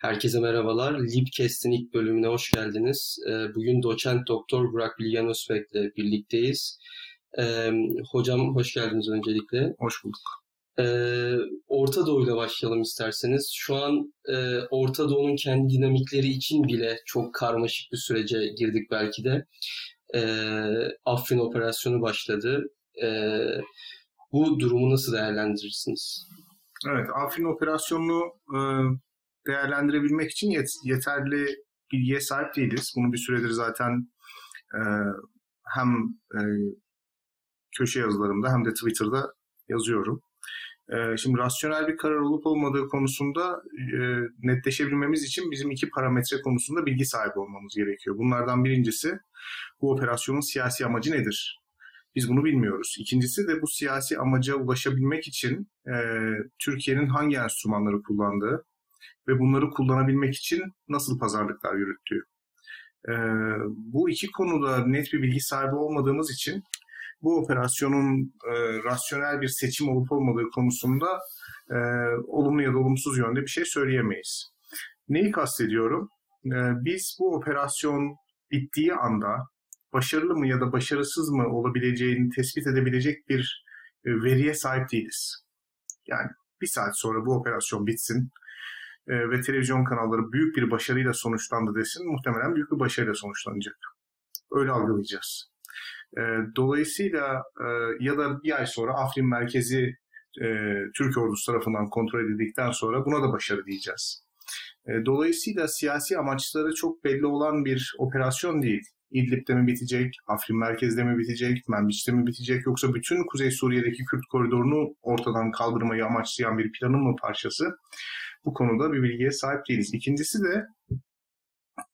Herkese merhabalar. Libcast'in ilk bölümüne hoş geldiniz. Ee, bugün doçent doktor Burak Bilgen Özbek ile birlikteyiz. Ee, hocam hoş geldiniz öncelikle. Hoş bulduk. Ee, Orta Doğu ile başlayalım isterseniz. Şu an e, Orta Doğu'nun kendi dinamikleri için bile çok karmaşık bir sürece girdik belki de. Afrin operasyonu başladı. Bu durumu nasıl değerlendirirsiniz? Evet, Afrin operasyonunu e, değerlendirebilmek için yet- yeterli bilgiye sahip değiliz. Bunu bir süredir zaten e, hem e, köşe yazılarımda hem de Twitter'da yazıyorum. E, şimdi rasyonel bir karar olup olmadığı konusunda e, netleşebilmemiz için bizim iki parametre konusunda bilgi sahibi olmamız gerekiyor. Bunlardan birincisi bu operasyonun siyasi amacı nedir? Biz bunu bilmiyoruz. İkincisi de bu siyasi amaca ulaşabilmek için e, Türkiye'nin hangi enstrümanları kullandığı, ve bunları kullanabilmek için nasıl pazarlıklar yürüttüğü. E, bu iki konuda net bir bilgi sahibi olmadığımız için bu operasyonun e, rasyonel bir seçim olup olmadığı konusunda e, olumlu ya da olumsuz yönde bir şey söyleyemeyiz. Neyi kastediyorum? E, biz bu operasyon bittiği anda başarılı mı ya da başarısız mı olabileceğini tespit edebilecek bir e, veriye sahip değiliz. Yani bir saat sonra bu operasyon bitsin, e, ve televizyon kanalları büyük bir başarıyla sonuçlandı desin muhtemelen büyük bir başarıyla sonuçlanacak. Öyle algılayacağız. E, dolayısıyla e, ya da bir ay sonra Afrin merkezi e, Türk ordusu tarafından kontrol edildikten sonra buna da başarı diyeceğiz. E, dolayısıyla siyasi amaçları çok belli olan bir operasyon değil. İdlib'de mi bitecek, Afrin merkezde mi bitecek, Menbiç'te mi bitecek yoksa bütün Kuzey Suriye'deki Kürt koridorunu ortadan kaldırmayı amaçlayan bir planın mı parçası? Bu konuda bir bilgiye sahip değiliz. İkincisi de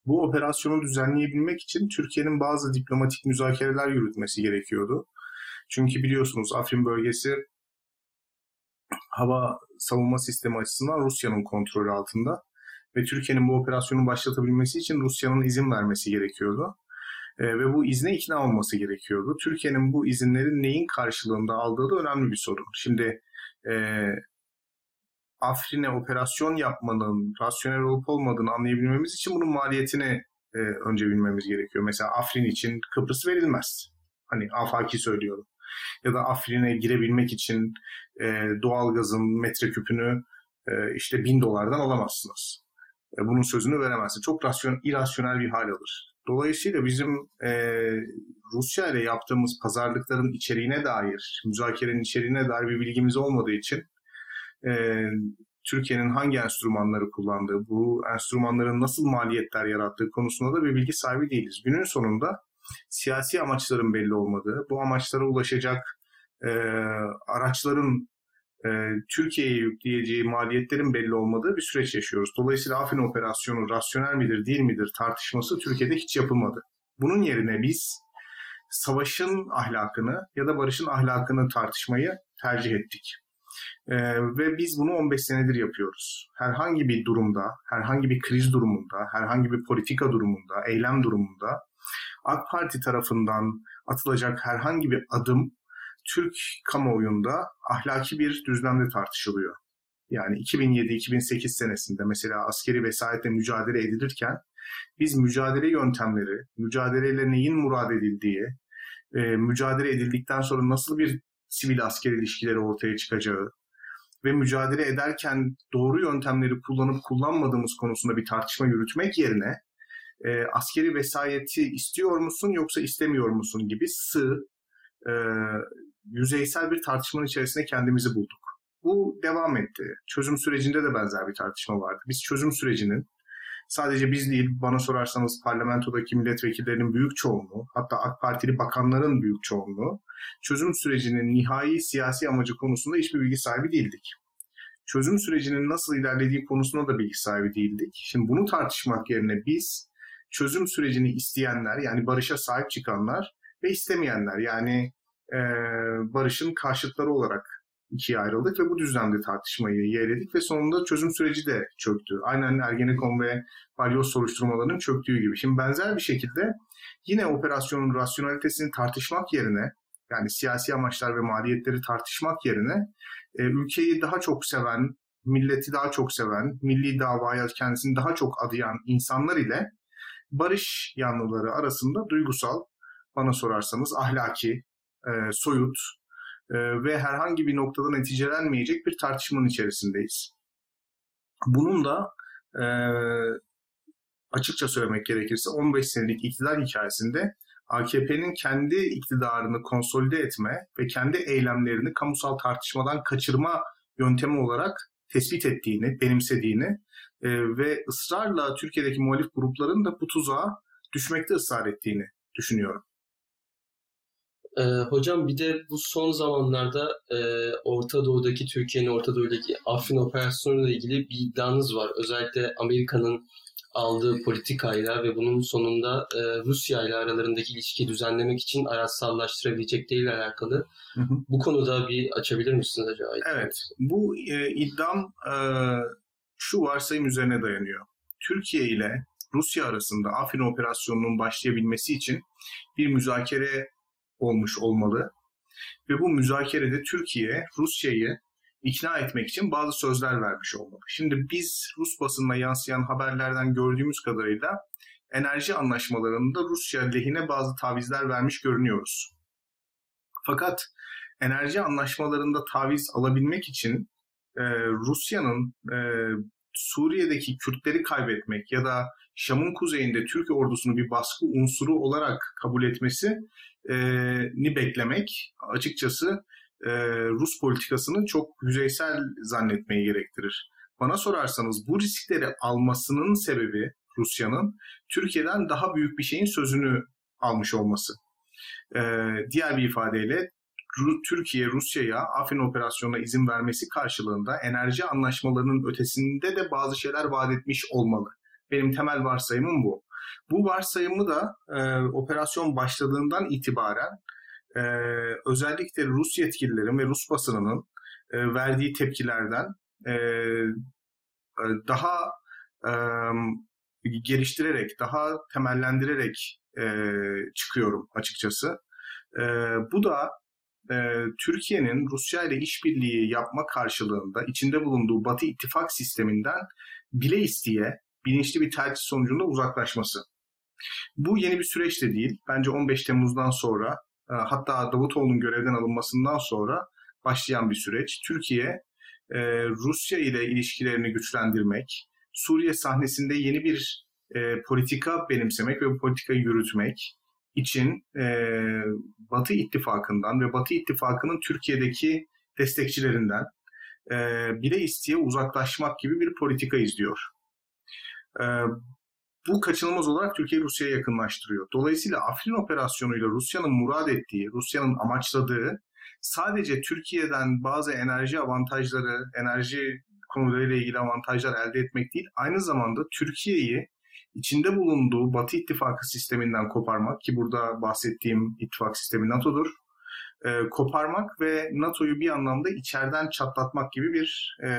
bu operasyonu düzenleyebilmek için Türkiye'nin bazı diplomatik müzakereler yürütmesi gerekiyordu. Çünkü biliyorsunuz Afrin bölgesi hava savunma sistemi açısından Rusya'nın kontrolü altında ve Türkiye'nin bu operasyonu başlatabilmesi için Rusya'nın izin vermesi gerekiyordu. E, ve bu izne ikna olması gerekiyordu. Türkiye'nin bu izinleri neyin karşılığında aldığı da önemli bir sorun. Şimdi e, Afrin'e operasyon yapmanın rasyonel olup olmadığını anlayabilmemiz için bunun maliyetini e, önce bilmemiz gerekiyor. Mesela Afrin için Kıbrıs verilmez. Hani afaki söylüyorum. Ya da Afrin'e girebilmek için e, doğalgazın metreküpünü e, işte bin dolardan alamazsınız. E, bunun sözünü veremezsin. Çok rasyon, irasyonel bir hal alır. Dolayısıyla bizim e, Rusya ile yaptığımız pazarlıkların içeriğine dair, müzakerenin içeriğine dair bir bilgimiz olmadığı için e, Türkiye'nin hangi enstrümanları kullandığı, bu enstrümanların nasıl maliyetler yarattığı konusunda da bir bilgi sahibi değiliz. Günün sonunda siyasi amaçların belli olmadığı, bu amaçlara ulaşacak e, araçların e, Türkiye'ye yükleyeceği maliyetlerin belli olmadığı bir süreç yaşıyoruz. Dolayısıyla Afrin operasyonu rasyonel midir değil midir tartışması Türkiye'de hiç yapılmadı. Bunun yerine biz savaşın ahlakını ya da barışın ahlakını tartışmayı tercih ettik. Ee, ve biz bunu 15 senedir yapıyoruz. Herhangi bir durumda, herhangi bir kriz durumunda, herhangi bir politika durumunda, eylem durumunda AK Parti tarafından atılacak herhangi bir adım Türk kamuoyunda ahlaki bir düzlemde tartışılıyor. Yani 2007-2008 senesinde mesela askeri vesayetle mücadele edilirken biz mücadele yöntemleri, mücadeleyle neyin murad edildiği, e, mücadele edildikten sonra nasıl bir sivil asker ilişkileri ortaya çıkacağı ve mücadele ederken doğru yöntemleri kullanıp kullanmadığımız konusunda bir tartışma yürütmek yerine e, askeri vesayeti istiyor musun yoksa istemiyor musun gibi sığ, e, yüzeysel bir tartışmanın içerisinde kendimizi bulduk. Bu devam etti. Çözüm sürecinde de benzer bir tartışma vardı. Biz çözüm sürecinin sadece biz değil bana sorarsanız parlamentodaki milletvekillerinin büyük çoğunluğu hatta AK Partili bakanların büyük çoğunluğu çözüm sürecinin nihai siyasi amacı konusunda hiçbir bilgi sahibi değildik. Çözüm sürecinin nasıl ilerlediği konusunda da bilgi sahibi değildik. Şimdi bunu tartışmak yerine biz çözüm sürecini isteyenler yani barışa sahip çıkanlar ve istemeyenler yani e, barışın karşıtları olarak ikiye ayrıldık ve bu düzlemde tartışmayı yeğledik ve sonunda çözüm süreci de çöktü. Aynen Ergenekon ve balyoz soruşturmalarının çöktüğü gibi. Şimdi benzer bir şekilde yine operasyonun rasyonalitesini tartışmak yerine yani siyasi amaçlar ve maliyetleri tartışmak yerine e, ülkeyi daha çok seven milleti daha çok seven, milli davaya kendisini daha çok adayan insanlar ile barış yanlıları arasında duygusal, bana sorarsanız ahlaki, e, soyut ve herhangi bir noktada neticelenmeyecek bir tartışmanın içerisindeyiz. Bunun da e, açıkça söylemek gerekirse 15 senelik iktidar hikayesinde AKP'nin kendi iktidarını konsolide etme ve kendi eylemlerini kamusal tartışmadan kaçırma yöntemi olarak tespit ettiğini, benimsediğini e, ve ısrarla Türkiye'deki muhalif grupların da bu tuzağa düşmekte ısrar ettiğini düşünüyorum. Ee, hocam bir de bu son zamanlarda e, Orta Doğu'daki Türkiye'nin Orta Doğu'daki Afrin operasyonu ile ilgili bir iddianız var. Özellikle Amerika'nın aldığı politikayla ve bunun sonunda e, Rusya ile aralarındaki ilişkiyi düzenlemek için araçsallaştırabilecek değil alakalı. Hı hı. Bu konuda bir açabilir misiniz acaba? Evet. Bu e, iddiam e, şu varsayım üzerine dayanıyor. Türkiye ile Rusya arasında Afrin operasyonunun başlayabilmesi için bir müzakere olmuş olmalı. Ve bu müzakerede Türkiye Rusya'yı ikna etmek için bazı sözler vermiş olmalı. Şimdi biz Rus basınına yansıyan haberlerden gördüğümüz kadarıyla enerji anlaşmalarında Rusya lehine bazı tavizler vermiş görünüyoruz. Fakat enerji anlaşmalarında taviz alabilmek için e, Rusya'nın e, Suriye'deki Kürtleri kaybetmek ya da Şam'ın kuzeyinde Türk ordusunu bir baskı unsuru olarak kabul etmesi ni beklemek açıkçası e, Rus politikasını çok yüzeysel zannetmeyi gerektirir. Bana sorarsanız bu riskleri almasının sebebi Rusya'nın Türkiye'den daha büyük bir şeyin sözünü almış olması. E, diğer bir ifadeyle Türkiye Rusya'ya Afrin operasyonuna izin vermesi karşılığında enerji anlaşmalarının ötesinde de bazı şeyler vaat etmiş olmalı. Benim temel varsayımım bu. Bu varsayımı da e, operasyon başladığından itibaren e, özellikle Rus yetkililerin ve Rus basınının e, verdiği tepkilerden e, e daha e, geliştirerek, daha temellendirerek e, çıkıyorum açıkçası. E, bu da e, Türkiye'nin Rusya ile işbirliği yapma karşılığında içinde bulunduğu Batı ittifak sisteminden bile isteye bilinçli bir tercih sonucunda uzaklaşması. Bu yeni bir süreç de değil. Bence 15 Temmuz'dan sonra e, hatta Davutoğlu'nun görevden alınmasından sonra başlayan bir süreç. Türkiye e, Rusya ile ilişkilerini güçlendirmek, Suriye sahnesinde yeni bir e, politika benimsemek ve bu politikayı yürütmek için Batı ittifakından ve Batı ittifakının Türkiye'deki destekçilerinden bile isteye uzaklaşmak gibi bir politika izliyor. Bu kaçınılmaz olarak Türkiye Rusya'ya yakınlaştırıyor. Dolayısıyla Afrin operasyonuyla Rusya'nın murad ettiği, Rusya'nın amaçladığı sadece Türkiye'den bazı enerji avantajları, enerji konularıyla ilgili avantajlar elde etmek değil, aynı zamanda Türkiye'yi içinde bulunduğu Batı ittifakı sisteminden koparmak ki burada bahsettiğim ittifak sistemi NATO'dur. E, koparmak ve NATO'yu bir anlamda içeriden çatlatmak gibi bir e,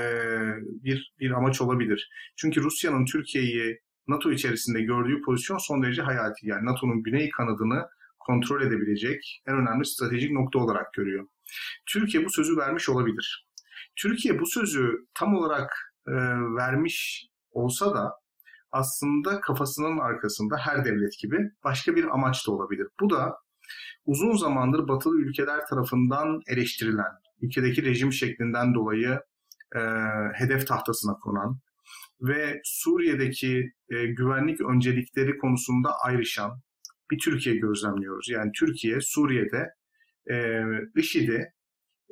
bir bir amaç olabilir. Çünkü Rusya'nın Türkiye'yi NATO içerisinde gördüğü pozisyon son derece hayati. Yani NATO'nun güney kanadını kontrol edebilecek en önemli stratejik nokta olarak görüyor. Türkiye bu sözü vermiş olabilir. Türkiye bu sözü tam olarak e, vermiş olsa da aslında kafasının arkasında her devlet gibi başka bir amaç da olabilir. Bu da uzun zamandır batılı ülkeler tarafından eleştirilen, ülkedeki rejim şeklinden dolayı e, hedef tahtasına konan, ve Suriye'deki e, güvenlik öncelikleri konusunda ayrışan bir Türkiye gözlemliyoruz. Yani Türkiye Suriye'de e, IŞİD'i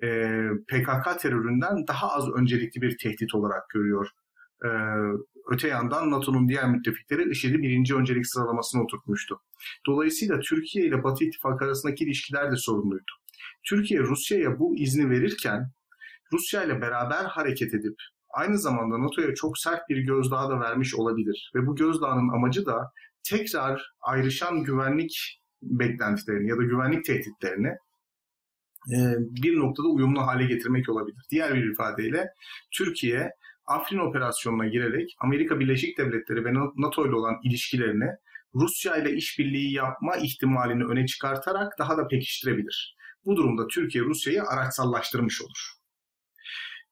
e, PKK teröründen daha az öncelikli bir tehdit olarak görüyor. E, öte yandan NATO'nun diğer müttefikleri IŞİD'i birinci öncelik sıralamasına oturtmuştu. Dolayısıyla Türkiye ile Batı İttifakı arasındaki ilişkiler de sorunluydu. Türkiye Rusya'ya bu izni verirken Rusya ile beraber hareket edip aynı zamanda NATO'ya çok sert bir gözdağı da vermiş olabilir. Ve bu gözdağının amacı da tekrar ayrışan güvenlik beklentilerini ya da güvenlik tehditlerini bir noktada uyumlu hale getirmek olabilir. Diğer bir ifadeyle Türkiye Afrin operasyonuna girerek Amerika Birleşik Devletleri ve NATO ile olan ilişkilerini Rusya ile işbirliği yapma ihtimalini öne çıkartarak daha da pekiştirebilir. Bu durumda Türkiye Rusya'yı araçsallaştırmış olur.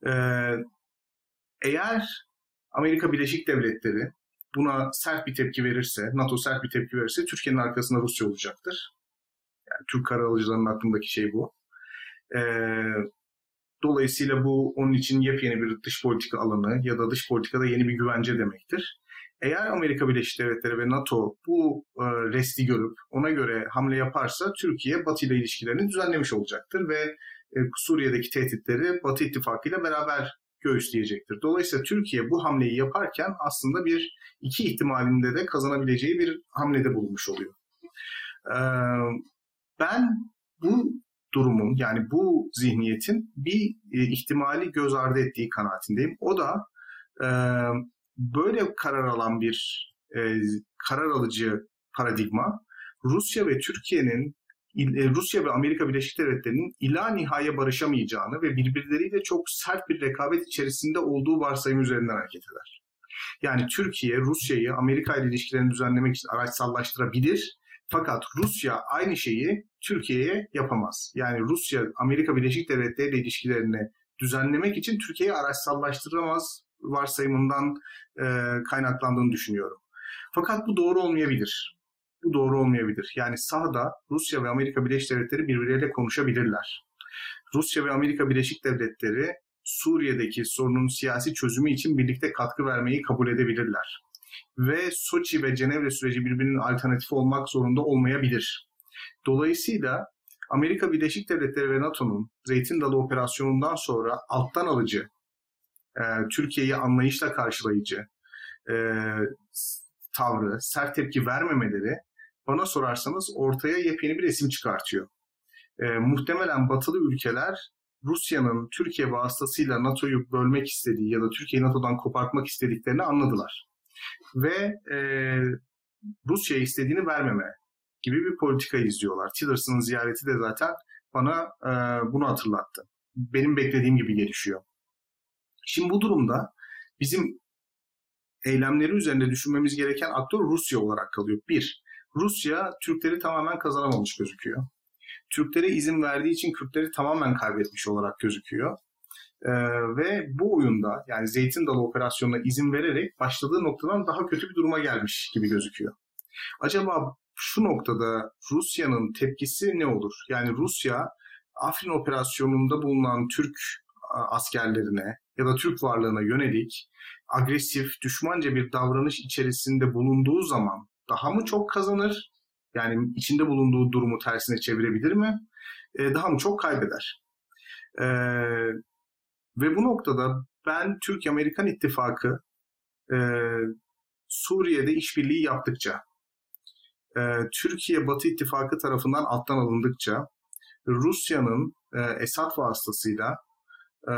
Ee, eğer Amerika Birleşik Devletleri buna sert bir tepki verirse, NATO sert bir tepki verirse Türkiye'nin arkasında Rusya olacaktır. Yani Türk karalıcılarının aklındaki şey bu. Ee, dolayısıyla bu onun için yepyeni bir dış politika alanı ya da dış politikada yeni bir güvence demektir. Eğer Amerika Birleşik Devletleri ve NATO bu e, resti görüp ona göre hamle yaparsa Türkiye Batı ile ilişkilerini düzenlemiş olacaktır ve e, Suriye'deki tehditleri Batı İttifakı ile beraber göğüsleyecektir. Dolayısıyla Türkiye bu hamleyi yaparken aslında bir iki ihtimalinde de kazanabileceği bir hamlede bulunmuş oluyor. Ee, ben bu durumun yani bu zihniyetin bir e, ihtimali göz ardı ettiği kanaatindeyim. O da e, böyle karar alan bir e, karar alıcı paradigma Rusya ve Türkiye'nin e, Rusya ve Amerika Birleşik Devletleri'nin ila nihaya barışamayacağını ve birbirleriyle çok sert bir rekabet içerisinde olduğu varsayım üzerinden hareket eder. Yani Türkiye, Rusya'yı Amerika ile ilişkilerini düzenlemek için araçsallaştırabilir. Fakat Rusya aynı şeyi Türkiye'ye yapamaz. Yani Rusya, Amerika Birleşik Devletleri ile ilişkilerini düzenlemek için Türkiye'yi araçsallaştıramaz varsayımından e, kaynaklandığını düşünüyorum. Fakat bu doğru olmayabilir. Bu doğru olmayabilir. Yani sahada Rusya ve Amerika Birleşik Devletleri birbirleriyle konuşabilirler. Rusya ve Amerika Birleşik Devletleri Suriye'deki sorunun siyasi çözümü için birlikte katkı vermeyi kabul edebilirler. Ve Soçi ve Cenevre süreci birbirinin alternatifi olmak zorunda olmayabilir. Dolayısıyla Amerika Birleşik Devletleri ve NATO'nun Zeytin Dalı operasyonundan sonra alttan alıcı e, Türkiye'yi anlayışla karşılayıcı e, tavrı, sert tepki vermemeleri bana sorarsanız ortaya yepyeni bir resim çıkartıyor. E, muhtemelen batılı ülkeler Rusya'nın Türkiye vasıtasıyla NATO'yu bölmek istediği ya da Türkiye'yi NATO'dan kopartmak istediklerini anladılar. Ve e, Rusya istediğini vermeme gibi bir politika izliyorlar. Tillerson'ın ziyareti de zaten bana e, bunu hatırlattı. Benim beklediğim gibi gelişiyor. Şimdi bu durumda bizim eylemleri üzerinde düşünmemiz gereken aktör Rusya olarak kalıyor. Bir, Rusya Türkleri tamamen kazanamamış gözüküyor. Türklere izin verdiği için Kürtleri tamamen kaybetmiş olarak gözüküyor. Ee, ve bu oyunda yani Zeytin Dalı operasyonuna izin vererek başladığı noktadan daha kötü bir duruma gelmiş gibi gözüküyor. Acaba şu noktada Rusya'nın tepkisi ne olur? Yani Rusya Afrin operasyonunda bulunan Türk askerlerine ya da Türk varlığına yönelik agresif, düşmanca bir davranış içerisinde bulunduğu zaman daha mı çok kazanır? Yani içinde bulunduğu durumu tersine çevirebilir mi? E, daha mı çok kaybeder? E, ve bu noktada ben Türk-Amerikan ittifakı e, Suriye'de işbirliği yaptıkça, e, Türkiye-Batı ittifakı tarafından alttan alındıkça, Rusya'nın e, Esad vasıtasıyla e,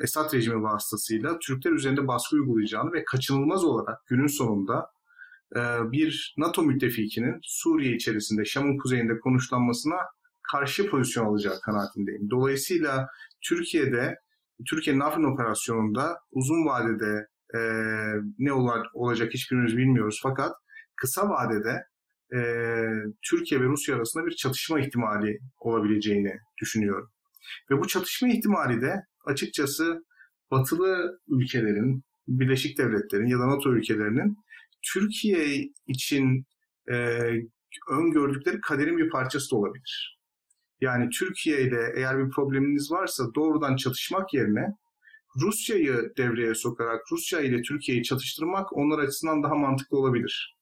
Esad rejimi vasıtasıyla Türkler üzerinde baskı uygulayacağını ve kaçınılmaz olarak günün sonunda e, bir NATO müttefikinin Suriye içerisinde Şam'ın kuzeyinde konuşlanmasına karşı pozisyon alacağı kanaatindeyim. Dolayısıyla Türkiye'de Türkiye'nin Afrin operasyonunda uzun vadede e, ne olacak hiçbirimiz bilmiyoruz fakat kısa vadede e, Türkiye ve Rusya arasında bir çatışma ihtimali olabileceğini düşünüyorum. Ve bu çatışma ihtimali de açıkçası batılı ülkelerin, Birleşik Devletler'in ya da NATO ülkelerinin Türkiye için e, öngördükleri kaderin bir parçası da olabilir. Yani Türkiye ile eğer bir probleminiz varsa doğrudan çatışmak yerine Rusya'yı devreye sokarak Rusya ile Türkiye'yi çatıştırmak onlar açısından daha mantıklı olabilir.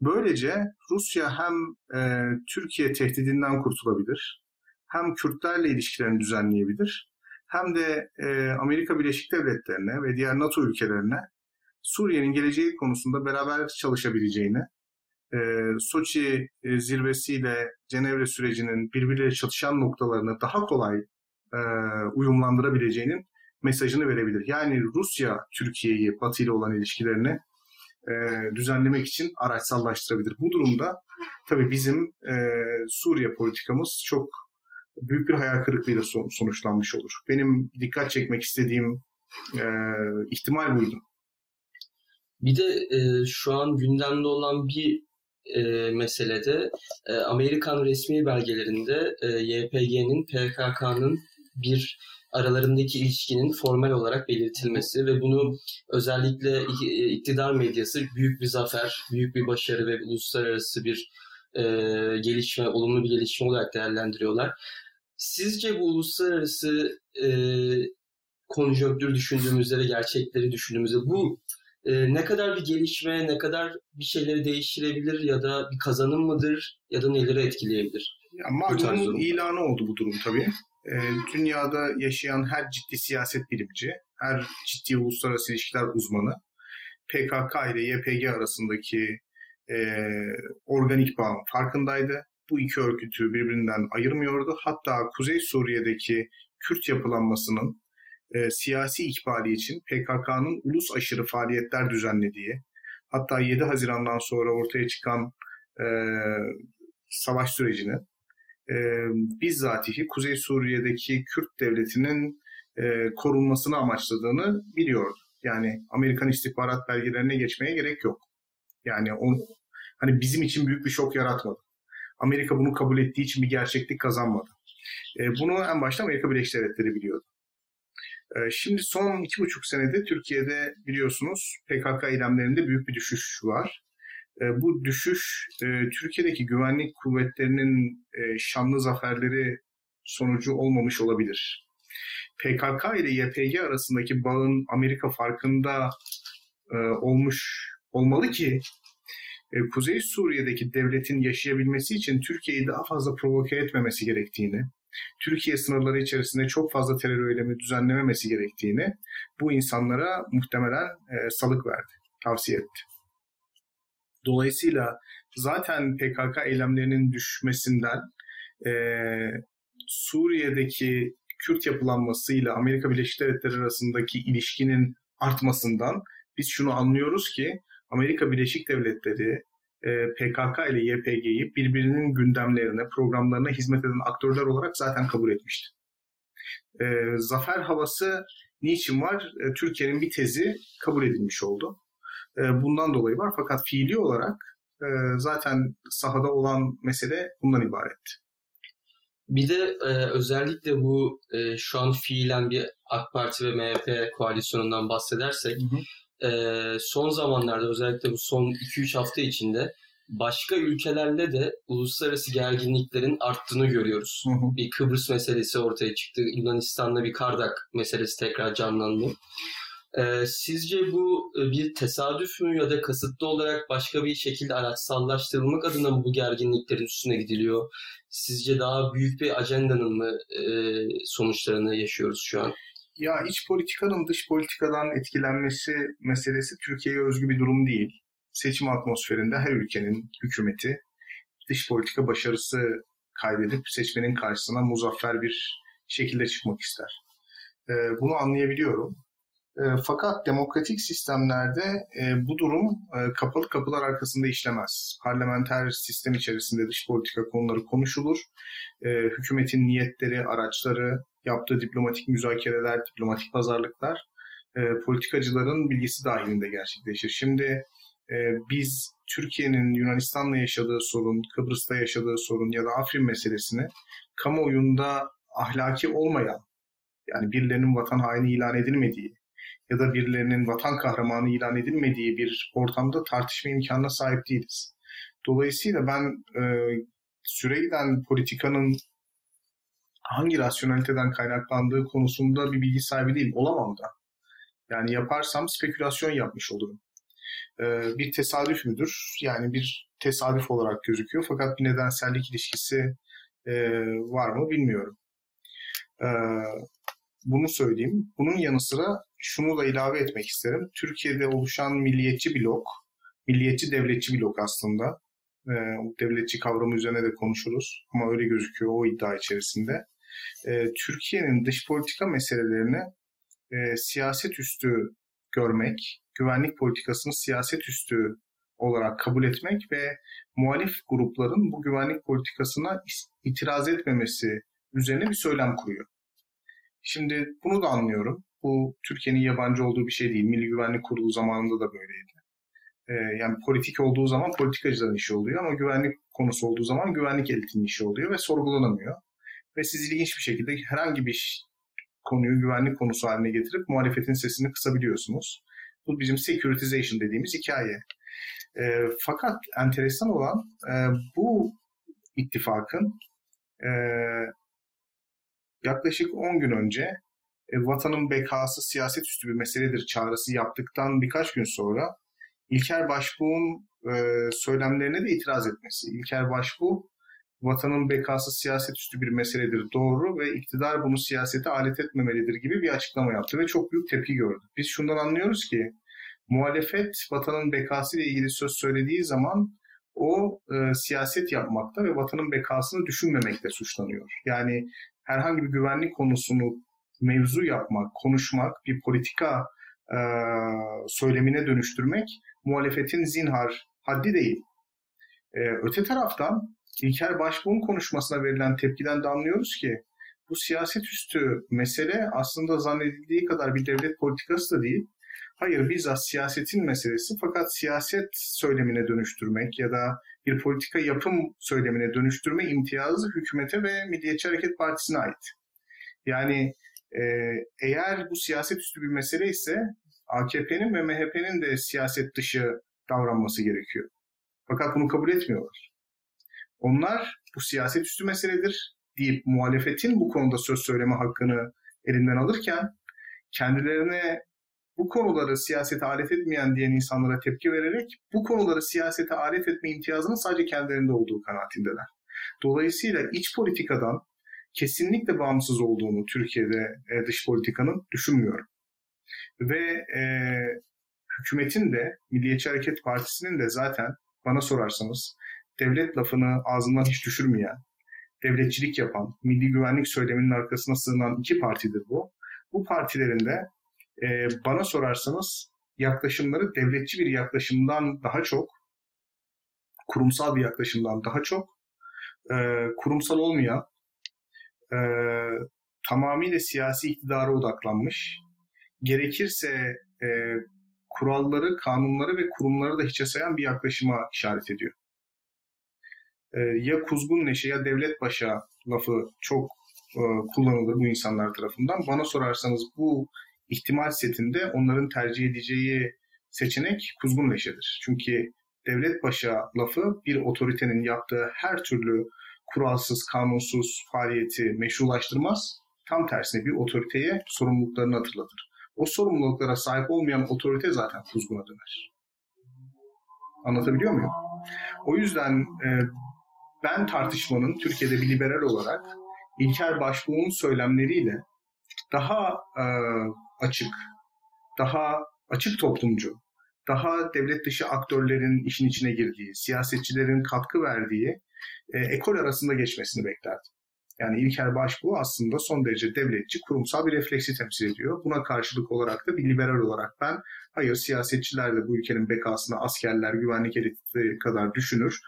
Böylece Rusya hem e, Türkiye tehdidinden kurtulabilir, hem Kürtlerle ilişkilerini düzenleyebilir, hem de e, Amerika Birleşik Devletleri'ne ve diğer NATO ülkelerine Suriye'nin geleceği konusunda beraber çalışabileceğini, e, Soçi e, zirvesiyle Cenevre sürecinin birbirleriyle çatışan noktalarını daha kolay e, uyumlandırabileceğinin mesajını verebilir. Yani Rusya Türkiye'yi Batı ile olan ilişkilerini e, düzenlemek için araçsallaştırabilir. Bu durumda tabii bizim Suriye politikamız çok büyük bir hayal kırıklığıyla sonuçlanmış olur. Benim dikkat çekmek istediğim ihtimal buydu. Bir de e, şu an gündemde olan bir e, meselede e, Amerikan resmi belgelerinde e, YPG'nin, PKK'nın bir aralarındaki ilişkinin formal olarak belirtilmesi ve bunu özellikle iktidar medyası büyük bir zafer, büyük bir başarı ve uluslararası bir e, gelişme, olumlu bir gelişme olarak değerlendiriyorlar. Sizce bu uluslararası e, konjonktür düşündüğümüzde ve gerçekleri düşündüğümüzde bu e, ne kadar bir gelişme, ne kadar bir şeyleri değiştirebilir ya da bir kazanım mıdır ya da neleri etkileyebilir? Ya, malumun ilanı oldu bu durum tabii. E, dünyada yaşayan her ciddi siyaset bilimci, her ciddi uluslararası ilişkiler uzmanı PKK ile YPG arasındaki e, organik bağın farkındaydı. Bu iki örgütü birbirinden ayırmıyordu. Hatta Kuzey Suriye'deki Kürt yapılanmasının e, siyasi ikbali için PKK'nın ulus aşırı faaliyetler düzenlediği, hatta 7 Haziran'dan sonra ortaya çıkan e, savaş sürecini e, bizzatihi Kuzey Suriye'deki Kürt devletinin e, korunmasını amaçladığını biliyordu. Yani Amerikan istihbarat belgelerine geçmeye gerek yok. Yani on, hani bizim için büyük bir şok yaratmadı. Amerika bunu kabul ettiği için bir gerçeklik kazanmadı. E, bunu en başta Amerika Birleşik Devletleri biliyordu. E, şimdi son iki buçuk senede Türkiye'de biliyorsunuz PKK eylemlerinde büyük bir düşüş var. E, bu düşüş e, Türkiye'deki güvenlik kuvvetlerinin e, şanlı zaferleri sonucu olmamış olabilir. PKK ile YPG arasındaki bağın Amerika farkında e, olmuş olmalı ki Kuzey Suriye'deki devletin yaşayabilmesi için Türkiye'yi daha fazla provoke etmemesi gerektiğini, Türkiye sınırları içerisinde çok fazla terör eylemi düzenlememesi gerektiğini bu insanlara muhtemelen e, salık verdi, tavsiye etti. Dolayısıyla zaten PKK eylemlerinin düşmesinden e, Suriye'deki Kürt yapılanmasıyla Amerika Birleşik Devletleri arasındaki ilişkinin artmasından biz şunu anlıyoruz ki Amerika Birleşik Devletleri PKK ile YPG'yi birbirinin gündemlerine, programlarına hizmet eden aktörler olarak zaten kabul etmişti. E, zafer havası niçin var? E, Türkiye'nin bir tezi kabul edilmiş oldu. Bundan dolayı var fakat fiili olarak zaten sahada olan mesele bundan ibaret. Bir de özellikle bu şu an fiilen bir AK Parti ve MHP koalisyonundan bahsedersek hı hı e, son zamanlarda özellikle bu son 2-3 hafta içinde başka ülkelerle de uluslararası gerginliklerin arttığını görüyoruz. Hı hı. Bir Kıbrıs meselesi ortaya çıktı. Yunanistan'da bir Kardak meselesi tekrar canlandı. Ee, sizce bu bir tesadüf mü ya da kasıtlı olarak başka bir şekilde araçsallaştırılmak adına mı bu gerginliklerin üstüne gidiliyor? Sizce daha büyük bir ajandanın mı e, sonuçlarını yaşıyoruz şu an? Ya iç politikanın dış politikadan etkilenmesi meselesi Türkiye'ye özgü bir durum değil. Seçim atmosferinde her ülkenin hükümeti dış politika başarısı kaydedip seçmenin karşısına muzaffer bir şekilde çıkmak ister. Ee, bunu anlayabiliyorum. Ee, fakat demokratik sistemlerde e, bu durum e, kapalı kapılar arkasında işlemez. Parlamenter sistem içerisinde dış politika konuları konuşulur. Ee, hükümetin niyetleri, araçları, yaptığı diplomatik müzakereler, diplomatik pazarlıklar e, politikacıların bilgisi dahilinde gerçekleşir. Şimdi e, biz Türkiye'nin Yunanistan'la yaşadığı sorun, Kıbrıs'ta yaşadığı sorun ya da Afrin meselesini kamuoyunda ahlaki olmayan, yani birilerinin vatan haini ilan edilmediği ya da birilerinin vatan kahramanı ilan edilmediği bir ortamda tartışma imkanına sahip değiliz. Dolayısıyla ben e, süre giden politikanın hangi rasyonaliteden kaynaklandığı konusunda bir bilgi sahibi değilim. Olamam da. Yani yaparsam spekülasyon yapmış olurum. Ee, bir tesadüf müdür? Yani bir tesadüf olarak gözüküyor fakat bir nedensellik ilişkisi e, var mı bilmiyorum. Ee, bunu söyleyeyim. Bunun yanı sıra şunu da ilave etmek isterim. Türkiye'de oluşan milliyetçi blok, milliyetçi devletçi blok aslında. Ee, devletçi kavramı üzerine de konuşuruz ama öyle gözüküyor o iddia içerisinde e, Türkiye'nin dış politika meselelerini e, siyaset üstü görmek, güvenlik politikasını siyaset üstü olarak kabul etmek ve muhalif grupların bu güvenlik politikasına itiraz etmemesi üzerine bir söylem kuruyor. Şimdi bunu da anlıyorum. Bu Türkiye'nin yabancı olduğu bir şey değil. Milli Güvenlik Kurulu zamanında da böyleydi. Ee, yani politik olduğu zaman politikacıların işi oluyor ama güvenlik konusu olduğu zaman güvenlik elitinin işi oluyor ve sorgulanamıyor ve siz ilginç bir şekilde herhangi bir konuyu güvenlik konusu haline getirip muhalefetin sesini kısabiliyorsunuz. Bu bizim securitization dediğimiz hikaye. E, fakat enteresan olan e, bu ittifakın e, yaklaşık 10 gün önce e, vatanın bekası siyaset üstü bir meseledir çağrısı yaptıktan birkaç gün sonra İlker Başbuğ'un e, söylemlerine de itiraz etmesi. İlker Başbuğ vatanın bekası siyaset üstü bir meseledir doğru ve iktidar bunu siyasete alet etmemelidir gibi bir açıklama yaptı ve çok büyük tepki gördü. Biz şundan anlıyoruz ki muhalefet vatanın bekası ile ilgili söz söylediği zaman o e, siyaset yapmakta ve vatanın bekasını düşünmemekte suçlanıyor. Yani herhangi bir güvenlik konusunu mevzu yapmak, konuşmak, bir politika e, söylemine dönüştürmek muhalefetin zinhar haddi değil. E, öte taraftan İlker Başbuğ'un konuşmasına verilen tepkiden de anlıyoruz ki bu siyaset üstü mesele aslında zannedildiği kadar bir devlet politikası da değil. Hayır bizzat siyasetin meselesi fakat siyaset söylemine dönüştürmek ya da bir politika yapım söylemine dönüştürme imtiyazı hükümete ve Milliyetçi Hareket Partisi'ne ait. Yani e, eğer bu siyaset üstü bir mesele ise AKP'nin ve MHP'nin de siyaset dışı davranması gerekiyor. Fakat bunu kabul etmiyorlar. Onlar bu siyaset üstü meseledir deyip muhalefetin bu konuda söz söyleme hakkını elinden alırken kendilerine bu konuları siyasete alet etmeyen diyen insanlara tepki vererek bu konuları siyasete alet etme imtiyazının sadece kendilerinde olduğu kanaatindeler. Dolayısıyla iç politikadan kesinlikle bağımsız olduğunu Türkiye'de e, dış politikanın düşünmüyorum. Ve e, hükümetin de Milliyetçi Hareket Partisi'nin de zaten bana sorarsanız devlet lafını ağzından hiç düşürmeyen, devletçilik yapan, milli güvenlik söyleminin arkasına sığınan iki partidir bu. Bu partilerin de e, bana sorarsanız yaklaşımları devletçi bir yaklaşımdan daha çok, kurumsal bir yaklaşımdan daha çok, e, kurumsal olmayan, e, tamamıyla siyasi iktidara odaklanmış, gerekirse e, kuralları, kanunları ve kurumları da hiçe sayan bir yaklaşıma işaret ediyor. E, ya kuzgun neşe ya devlet başa lafı çok e, kullanılır bu insanlar tarafından. Bana sorarsanız bu ihtimal setinde onların tercih edeceği seçenek kuzgun leşedir. Çünkü devlet başa lafı bir otoritenin yaptığı her türlü kuralsız, kanunsuz faaliyeti meşrulaştırmaz. Tam tersine bir otoriteye sorumluluklarını hatırlatır. O sorumluluklara sahip olmayan otorite zaten kuzguna döner. Anlatabiliyor muyum? O yüzden e, ben tartışmanın Türkiye'de bir liberal olarak İlker Başbuğ'un söylemleriyle daha e, açık, daha açık toplumcu, daha devlet dışı aktörlerin işin içine girdiği, siyasetçilerin katkı verdiği e, ekol arasında geçmesini beklerdim. Yani İlker Başbuğ aslında son derece devletçi, kurumsal bir refleksi temsil ediyor. Buna karşılık olarak da bir liberal olarak ben, hayır siyasetçiler de bu ülkenin bekasını askerler, güvenlik elitleri kadar düşünür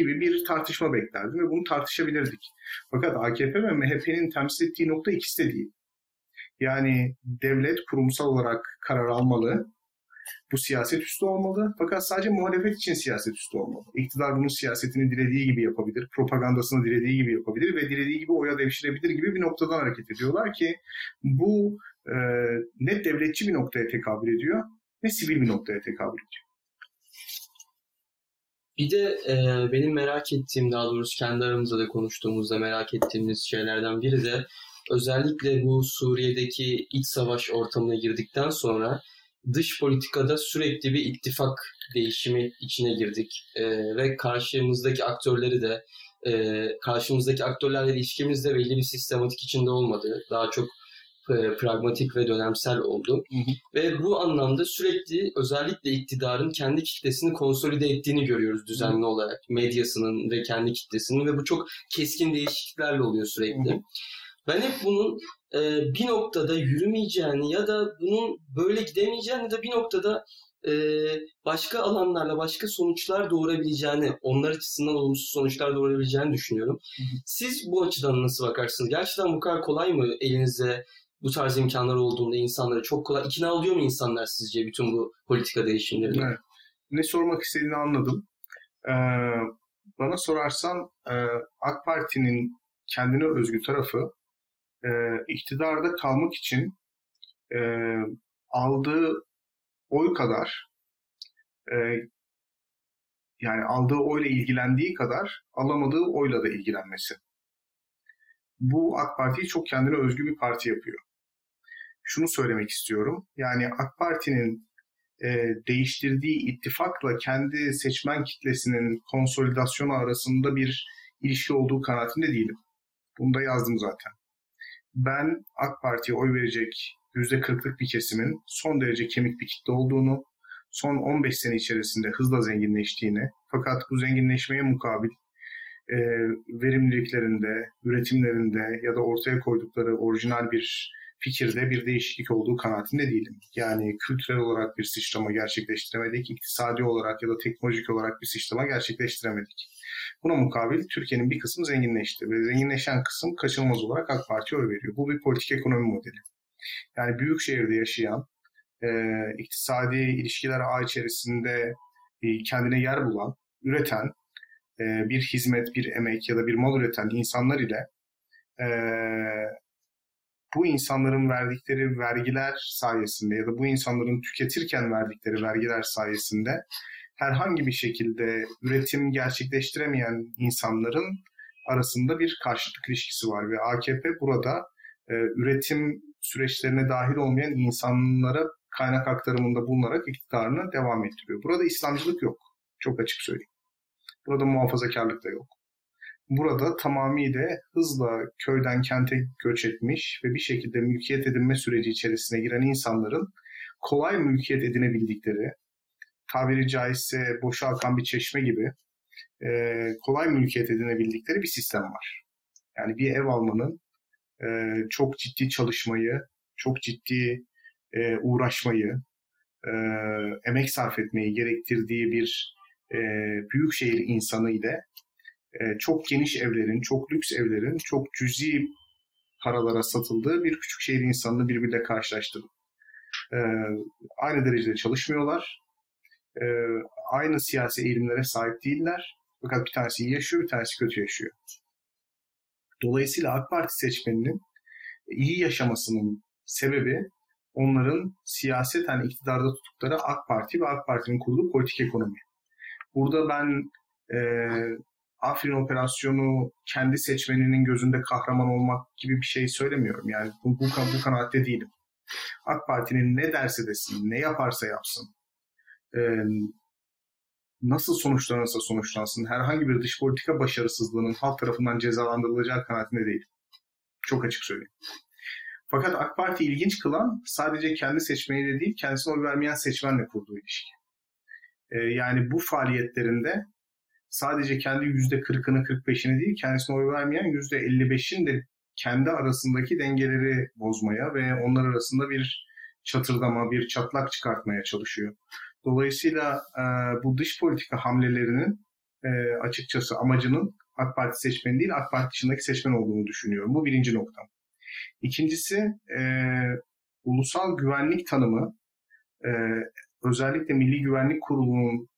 gibi bir tartışma beklerdim ve bunu tartışabilirdik. Fakat AKP ve MHP'nin temsil ettiği nokta ikisi de değil. Yani devlet kurumsal olarak karar almalı. Bu siyaset üstü olmalı. Fakat sadece muhalefet için siyaset üstü olmalı. İktidar bunun siyasetini dilediği gibi yapabilir. Propagandasını dilediği gibi yapabilir ve dilediği gibi oya devşirebilir gibi bir noktadan hareket ediyorlar ki bu e, ne devletçi bir noktaya tekabül ediyor ne sivil bir noktaya tekabül ediyor. Bir de e, benim merak ettiğim, daha doğrusu kendi aramızda da konuştuğumuzda merak ettiğimiz şeylerden biri de özellikle bu Suriye'deki iç savaş ortamına girdikten sonra dış politikada sürekli bir ittifak değişimi içine girdik e, ve karşımızdaki aktörleri de e, karşımızdaki aktörlerle ilişkimiz de belli bir sistematik içinde olmadı. Daha çok e, pragmatik ve dönemsel oldu. Hı hı. Ve bu anlamda sürekli özellikle iktidarın kendi kitlesini konsolide ettiğini görüyoruz düzenli hı. olarak. Medyasının ve kendi kitlesinin ve bu çok keskin değişikliklerle oluyor sürekli. Hı hı. Ben hep bunun e, bir noktada yürümeyeceğini ya da bunun böyle gidemeyeceğini ya da bir noktada e, başka alanlarla başka sonuçlar doğurabileceğini, onlar açısından olumsuz sonuçlar doğurabileceğini düşünüyorum. Siz bu açıdan nasıl bakarsınız? Gerçekten bu kadar kolay mı elinizde bu tarz imkanlar olduğunda insanları çok kolay ikna oluyor mu insanlar sizce bütün bu politika değişimleri? Evet. Ne sormak istediğini anladım. Ee, bana sorarsan e, AK Parti'nin kendine özgü tarafı e, iktidarda kalmak için e, aldığı oy kadar e, yani aldığı oyla ilgilendiği kadar alamadığı oyla da ilgilenmesi. Bu AK Parti'yi çok kendine özgü bir parti yapıyor. Şunu söylemek istiyorum. Yani AK Parti'nin e, değiştirdiği ittifakla kendi seçmen kitlesinin konsolidasyonu arasında bir ilişki olduğu kanaatinde değilim. Bunu da yazdım zaten. Ben AK Parti'ye oy verecek %40'lık bir kesimin son derece kemik bir kitle olduğunu, son 15 sene içerisinde hızla zenginleştiğini fakat bu zenginleşmeye mukabil e, verimliliklerinde, üretimlerinde ya da ortaya koydukları orijinal bir fikirde bir değişiklik olduğu kanaatinde değilim. Yani kültürel olarak bir sıçrama gerçekleştiremedik, iktisadi olarak ya da teknolojik olarak bir sıçrama gerçekleştiremedik. Buna mukabil Türkiye'nin bir kısmı zenginleşti ve zenginleşen kısım kaçınılmaz olarak AK Parti'ye oy veriyor. Bu bir politik ekonomi modeli. Yani büyük şehirde yaşayan, e, iktisadi ilişkiler ağ içerisinde e, kendine yer bulan, üreten, e, bir hizmet, bir emek ya da bir mal üreten insanlar ile e, bu insanların verdikleri vergiler sayesinde ya da bu insanların tüketirken verdikleri vergiler sayesinde herhangi bir şekilde üretim gerçekleştiremeyen insanların arasında bir karşıtlık ilişkisi var ve AKP burada e, üretim süreçlerine dahil olmayan insanlara kaynak aktarımında bulunarak iktidarını devam ettiriyor. Burada İslamcılık yok. Çok açık söyleyeyim. Burada muhafazakarlık da yok. Burada tamamıyla hızla köyden kente göç etmiş ve bir şekilde mülkiyet edinme süreci içerisine giren insanların kolay mülkiyet edinebildikleri, tabiri caizse boşa akan bir çeşme gibi e, kolay mülkiyet edinebildikleri bir sistem var. Yani bir ev almanın e, çok ciddi çalışmayı, çok ciddi e, uğraşmayı, e, emek sarf etmeyi gerektirdiği bir e, büyük şehir insanı ile e, çok geniş evlerin, çok lüks evlerin, çok cüzi paralara satıldığı bir küçük şehir insanını birbiriyle karşılaştırdım. E, aynı derecede çalışmıyorlar. E, aynı siyasi eğilimlere sahip değiller. Fakat bir tanesi iyi yaşıyor, bir tanesi kötü yaşıyor. Dolayısıyla AK Parti seçmeninin iyi yaşamasının sebebi onların siyaseten iktidarda tuttukları AK Parti ve AK Parti'nin kurduğu politik ekonomi. Burada ben e, Afrin operasyonu kendi seçmeninin gözünde kahraman olmak gibi bir şey söylemiyorum. Yani bu, bu, bu kanaatte değilim. AK Parti'nin ne derse desin, ne yaparsa yapsın, e, nasıl sonuçlanırsa sonuçlansın, herhangi bir dış politika başarısızlığının halk tarafından cezalandırılacağı kanaatinde değil. Çok açık söyleyeyim. Fakat AK Parti ilginç kılan sadece kendi seçmeniyle değil, kendisine oy vermeyen seçmenle kurduğu ilişki. Ee, yani bu faaliyetlerinde sadece kendi yüzde kırkını, kırk beşini değil, kendisine oy vermeyen yüzde elli beşin de kendi arasındaki dengeleri bozmaya ve onlar arasında bir çatırdama, bir çatlak çıkartmaya çalışıyor. Dolayısıyla e, bu dış politika hamlelerinin e, açıkçası amacının AK Parti seçmeni değil, AK Parti dışındaki seçmen olduğunu düşünüyorum. Bu birinci noktam. İkincisi e, ulusal güvenlik tanımı e, özellikle Milli Güvenlik Kurulu'nun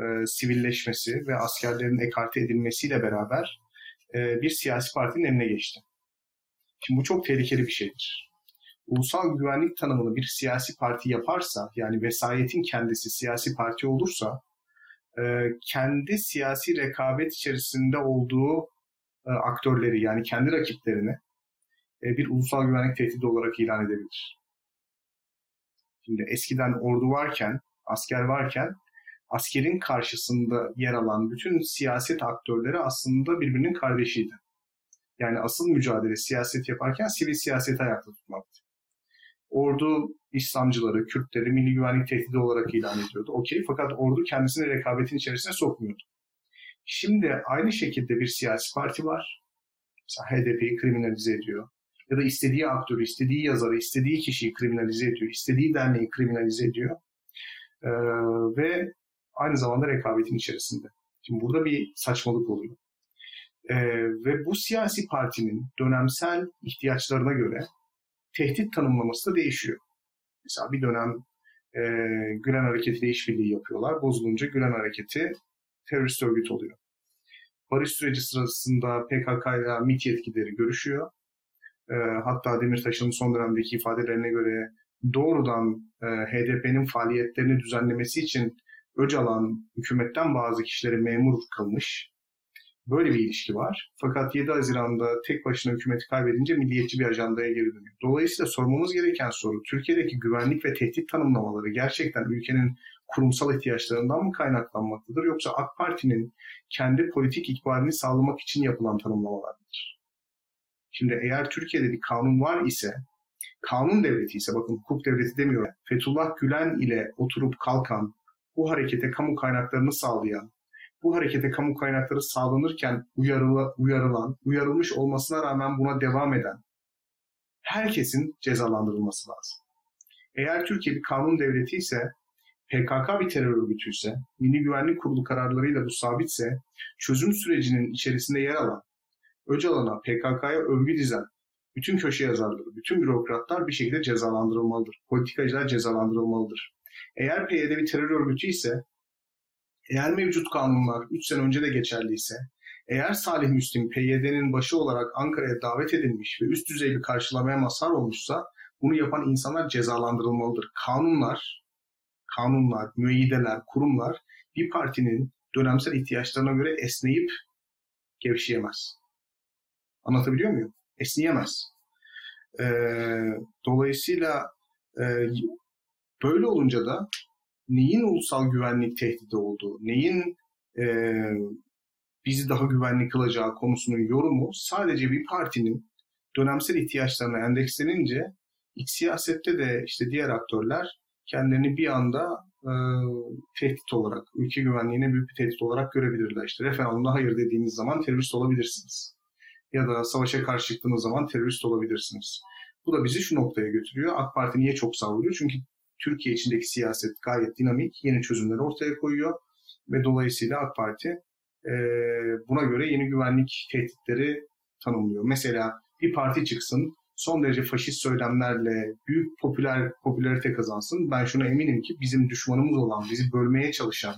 e, sivilleşmesi ve askerlerin ekarte edilmesiyle beraber e, bir siyasi partinin eline geçti. Şimdi bu çok tehlikeli bir şeydir. Ulusal güvenlik tanımını bir siyasi parti yaparsa, yani vesayetin kendisi siyasi parti olursa, e, kendi siyasi rekabet içerisinde olduğu e, aktörleri, yani kendi rakiplerini e, bir ulusal güvenlik tehdidi olarak ilan edebilir. Şimdi eskiden ordu varken, asker varken askerin karşısında yer alan bütün siyaset aktörleri aslında birbirinin kardeşiydi. Yani asıl mücadele siyaset yaparken sivil siyaseti ayakta tutmaktı. Ordu İslamcıları, Kürtleri milli güvenlik tehdidi olarak ilan ediyordu. Okey fakat ordu kendisini rekabetin içerisine sokmuyordu. Şimdi aynı şekilde bir siyasi parti var. Mesela HDP'yi kriminalize ediyor. Ya da istediği aktörü, istediği yazarı, istediği kişiyi kriminalize ediyor. istediği derneği kriminalize ediyor. Ee, ve aynı zamanda rekabetin içerisinde. Şimdi burada bir saçmalık oluyor. Ee, ve bu siyasi partinin dönemsel ihtiyaçlarına göre tehdit tanımlaması da değişiyor. Mesela bir dönem e, Gülen Hareketi ile işbirliği yapıyorlar. Bozulunca Gülen Hareketi terörist örgüt oluyor. Barış süreci sırasında PKK ile MİT yetkilileri görüşüyor. e, hatta Demirtaş'ın son dönemdeki ifadelerine göre doğrudan e, HDP'nin faaliyetlerini düzenlemesi için Öcalan hükümetten bazı kişileri memur kılmış. Böyle bir ilişki var. Fakat 7 Haziran'da tek başına hükümeti kaybedince milliyetçi bir ajandaya geri dönüyor. Dolayısıyla sormamız gereken soru Türkiye'deki güvenlik ve tehdit tanımlamaları gerçekten ülkenin kurumsal ihtiyaçlarından mı kaynaklanmaktadır yoksa AK Parti'nin kendi politik ikbalini sağlamak için yapılan tanımlamalar mıdır? Şimdi eğer Türkiye'de bir kanun var ise, kanun devleti ise, bakın hukuk devleti demiyorum, Fethullah Gülen ile oturup kalkan, bu harekete kamu kaynaklarını sağlayan, bu harekete kamu kaynakları sağlanırken uyarıla, uyarılan, uyarılmış olmasına rağmen buna devam eden herkesin cezalandırılması lazım. Eğer Türkiye bir kanun devleti ise, PKK bir terör örgütü ise, Milli Güvenlik Kurulu kararlarıyla bu sabitse, çözüm sürecinin içerisinde yer alan, Öcalan'a, PKK'ya övgü dizen, bütün köşe yazarları, bütün bürokratlar bir şekilde cezalandırılmalıdır. Politikacılar cezalandırılmalıdır. Eğer PYD bir terör örgütü ise eğer mevcut kanunlar 3 sene önce de geçerliyse, eğer Salih Müslim PYD'nin başı olarak Ankara'ya davet edilmiş ve üst düzey bir karşılamaya mazhar olmuşsa bunu yapan insanlar cezalandırılmalıdır. Kanunlar, kanunlar, müeyyideler, kurumlar bir partinin dönemsel ihtiyaçlarına göre esneyip gevşeyemez. Anlatabiliyor muyum? Esneyemez. Ee, dolayısıyla e, böyle olunca da neyin ulusal güvenlik tehdidi olduğu, neyin e, bizi daha güvenli kılacağı konusunun yorumu sadece bir partinin dönemsel ihtiyaçlarına endekslenince iç siyasette de işte diğer aktörler kendilerini bir anda e, tehdit olarak, ülke güvenliğine büyük bir tehdit olarak görebilirler. İşte referandumda hayır dediğiniz zaman terörist olabilirsiniz. Ya da savaşa karşı çıktığınız zaman terörist olabilirsiniz. Bu da bizi şu noktaya götürüyor. AK Parti niye çok savruluyor? Çünkü Türkiye içindeki siyaset gayet dinamik, yeni çözümler ortaya koyuyor ve dolayısıyla AK Parti e, buna göre yeni güvenlik tehditleri tanımlıyor. Mesela bir parti çıksın, son derece faşist söylemlerle büyük popüler popülarite kazansın. Ben şuna eminim ki bizim düşmanımız olan, bizi bölmeye çalışan,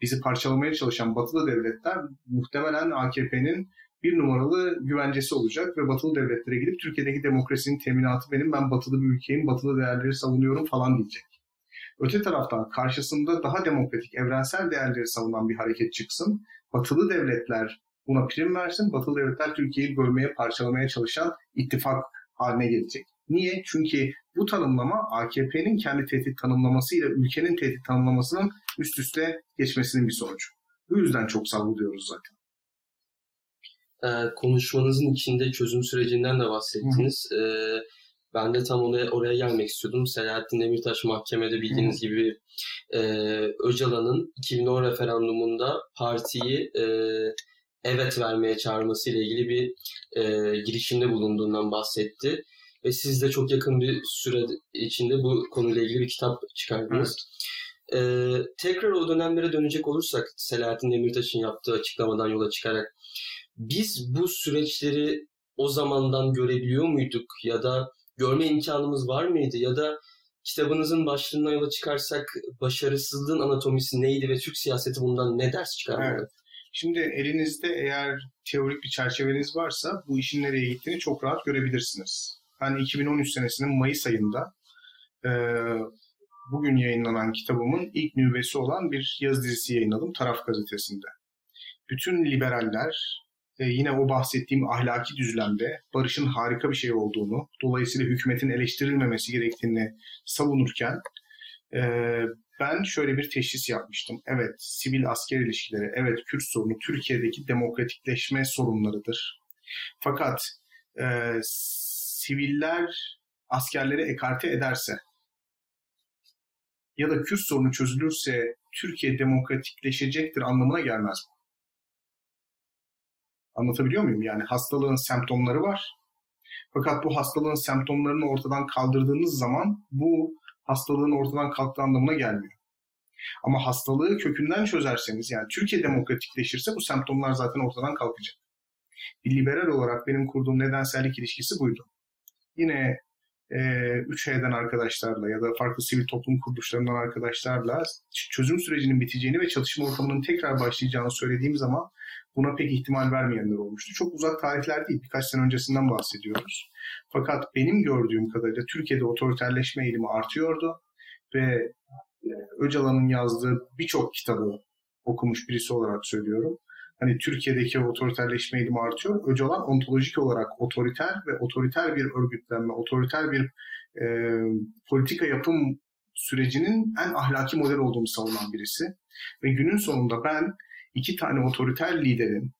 bizi parçalamaya çalışan batılı devletler muhtemelen AKP'nin bir numaralı güvencesi olacak ve batılı devletlere gidip Türkiye'deki demokrasinin teminatı benim, ben batılı bir ülkeyim, batılı değerleri savunuyorum falan diyecek. Öte taraftan karşısında daha demokratik, evrensel değerleri savunan bir hareket çıksın. Batılı devletler buna prim versin. Batılı devletler Türkiye'yi bölmeye, parçalamaya çalışan ittifak haline gelecek. Niye? Çünkü bu tanımlama AKP'nin kendi tehdit tanımlamasıyla ülkenin tehdit tanımlamasının üst üste geçmesinin bir sonucu. Bu yüzden çok savruluyoruz zaten e, konuşmanızın içinde çözüm sürecinden de bahsettiniz. E, ben de tam oraya, oraya gelmek istiyordum. Selahattin Demirtaş mahkemede bildiğiniz Hı. gibi e, Öcalan'ın 2010 referandumunda partiyi e, evet vermeye çağırması ile ilgili bir e, girişimde bulunduğundan bahsetti. Ve siz de çok yakın bir süre içinde bu konuyla ilgili bir kitap çıkardınız. Evet. Ee, tekrar o dönemlere dönecek olursak Selahattin Demirtaş'ın yaptığı açıklamadan yola çıkarak biz bu süreçleri o zamandan görebiliyor muyduk ya da görme imkanımız var mıydı ya da kitabınızın başlığından yola çıkarsak başarısızlığın anatomisi neydi ve Türk siyaseti bundan ne ders çıkarmalı? Evet. Şimdi elinizde eğer teorik bir çerçeveniz varsa bu işin nereye gittiğini çok rahat görebilirsiniz. Ben 2013 senesinin Mayıs ayında e, bugün yayınlanan kitabımın ilk nüvesi olan bir yazı dizisi yayınladım Taraf Gazetesi'nde. Bütün liberaller, e, yine o bahsettiğim ahlaki düzlemde barışın harika bir şey olduğunu, dolayısıyla hükümetin eleştirilmemesi gerektiğini savunurken e, ben şöyle bir teşhis yapmıştım. Evet, sivil asker ilişkileri, evet Kürt sorunu Türkiye'deki demokratikleşme sorunlarıdır. Fakat e, siviller askerleri ekarte ederse ya da Kürt sorunu çözülürse Türkiye demokratikleşecektir anlamına gelmez bu. Anlatabiliyor muyum? Yani hastalığın semptomları var. Fakat bu hastalığın semptomlarını ortadan kaldırdığınız zaman bu hastalığın ortadan kalktığı anlamına gelmiyor. Ama hastalığı kökünden çözerseniz yani Türkiye demokratikleşirse bu semptomlar zaten ortadan kalkacak. Bir liberal olarak benim kurduğum nedensellik ilişkisi buydu. Yine e, 3H'den arkadaşlarla ya da farklı sivil toplum kuruluşlarından arkadaşlarla çözüm sürecinin biteceğini ve çalışma ortamının tekrar başlayacağını söylediğim zaman buna pek ihtimal vermeyenler olmuştu. Çok uzak tarihler değil, birkaç sene öncesinden bahsediyoruz. Fakat benim gördüğüm kadarıyla Türkiye'de otoriterleşme eğilimi artıyordu ve e, Öcalan'ın yazdığı birçok kitabı okumuş birisi olarak söylüyorum. Hani Türkiye'deki otoriterleşme eğilimi artıyor. Öcalan ontolojik olarak otoriter ve otoriter bir örgütlenme, otoriter bir e, politika yapım sürecinin en ahlaki model olduğunu savunan birisi. Ve günün sonunda ben iki tane otoriter liderin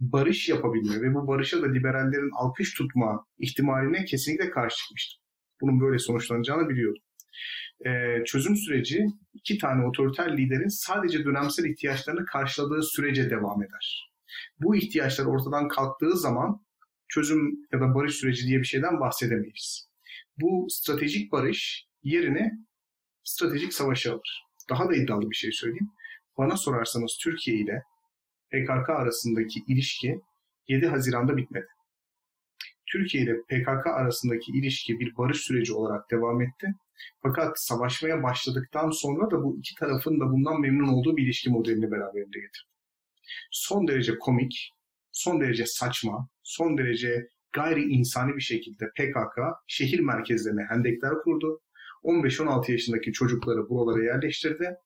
barış yapabilme ve bu barışa da liberallerin alkış tutma ihtimaline kesinlikle karşı çıkmıştım. Bunun böyle sonuçlanacağını biliyordum. Ee, çözüm süreci iki tane otoriter liderin sadece dönemsel ihtiyaçlarını karşıladığı sürece devam eder. Bu ihtiyaçlar ortadan kalktığı zaman çözüm ya da barış süreci diye bir şeyden bahsedemeyiz. Bu stratejik barış yerine stratejik savaşı alır. Daha da iddialı bir şey söyleyeyim. Bana sorarsanız Türkiye ile PKK arasındaki ilişki 7 Haziran'da bitmedi. Türkiye ile PKK arasındaki ilişki bir barış süreci olarak devam etti. Fakat savaşmaya başladıktan sonra da bu iki tarafın da bundan memnun olduğu bir ilişki modelini beraberinde getirdi. Son derece komik, son derece saçma, son derece gayri insani bir şekilde PKK şehir merkezlerine hendekler kurdu. 15-16 yaşındaki çocukları buralara yerleştirdi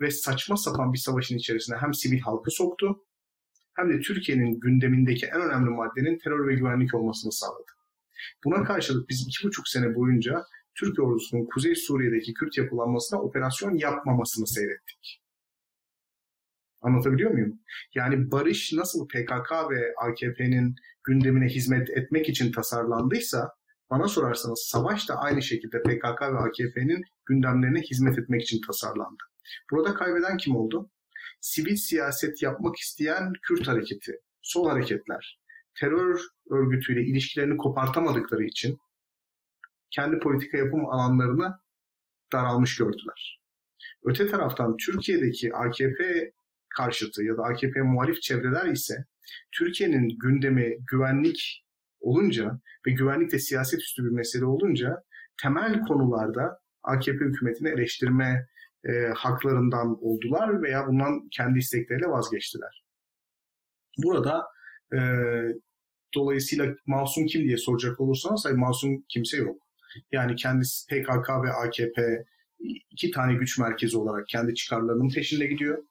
ve saçma sapan bir savaşın içerisine hem sivil halkı soktu hem de Türkiye'nin gündemindeki en önemli maddenin terör ve güvenlik olmasını sağladı. Buna karşılık biz iki buçuk sene boyunca Türk ordusunun Kuzey Suriye'deki Kürt yapılanmasına operasyon yapmamasını seyrettik. Anlatabiliyor muyum? Yani barış nasıl PKK ve AKP'nin gündemine hizmet etmek için tasarlandıysa bana sorarsanız savaş da aynı şekilde PKK ve AKP'nin gündemlerine hizmet etmek için tasarlandı. Burada kaybeden kim oldu? Sivil siyaset yapmak isteyen Kürt hareketi, sol hareketler, terör örgütüyle ilişkilerini kopartamadıkları için kendi politika yapım alanlarını daralmış gördüler. Öte taraftan Türkiye'deki AKP karşıtı ya da AKP muhalif çevreler ise Türkiye'nin gündemi güvenlik olunca ve güvenlik de siyaset üstü bir mesele olunca temel konularda AKP hükümetini eleştirme e, haklarından oldular veya bundan kendi istekleriyle vazgeçtiler. Burada e, dolayısıyla masum kim diye soracak olursanız hayır masum kimse yok. Yani kendisi PKK ve AKP iki tane güç merkezi olarak kendi çıkarlarının peşinde gidiyor.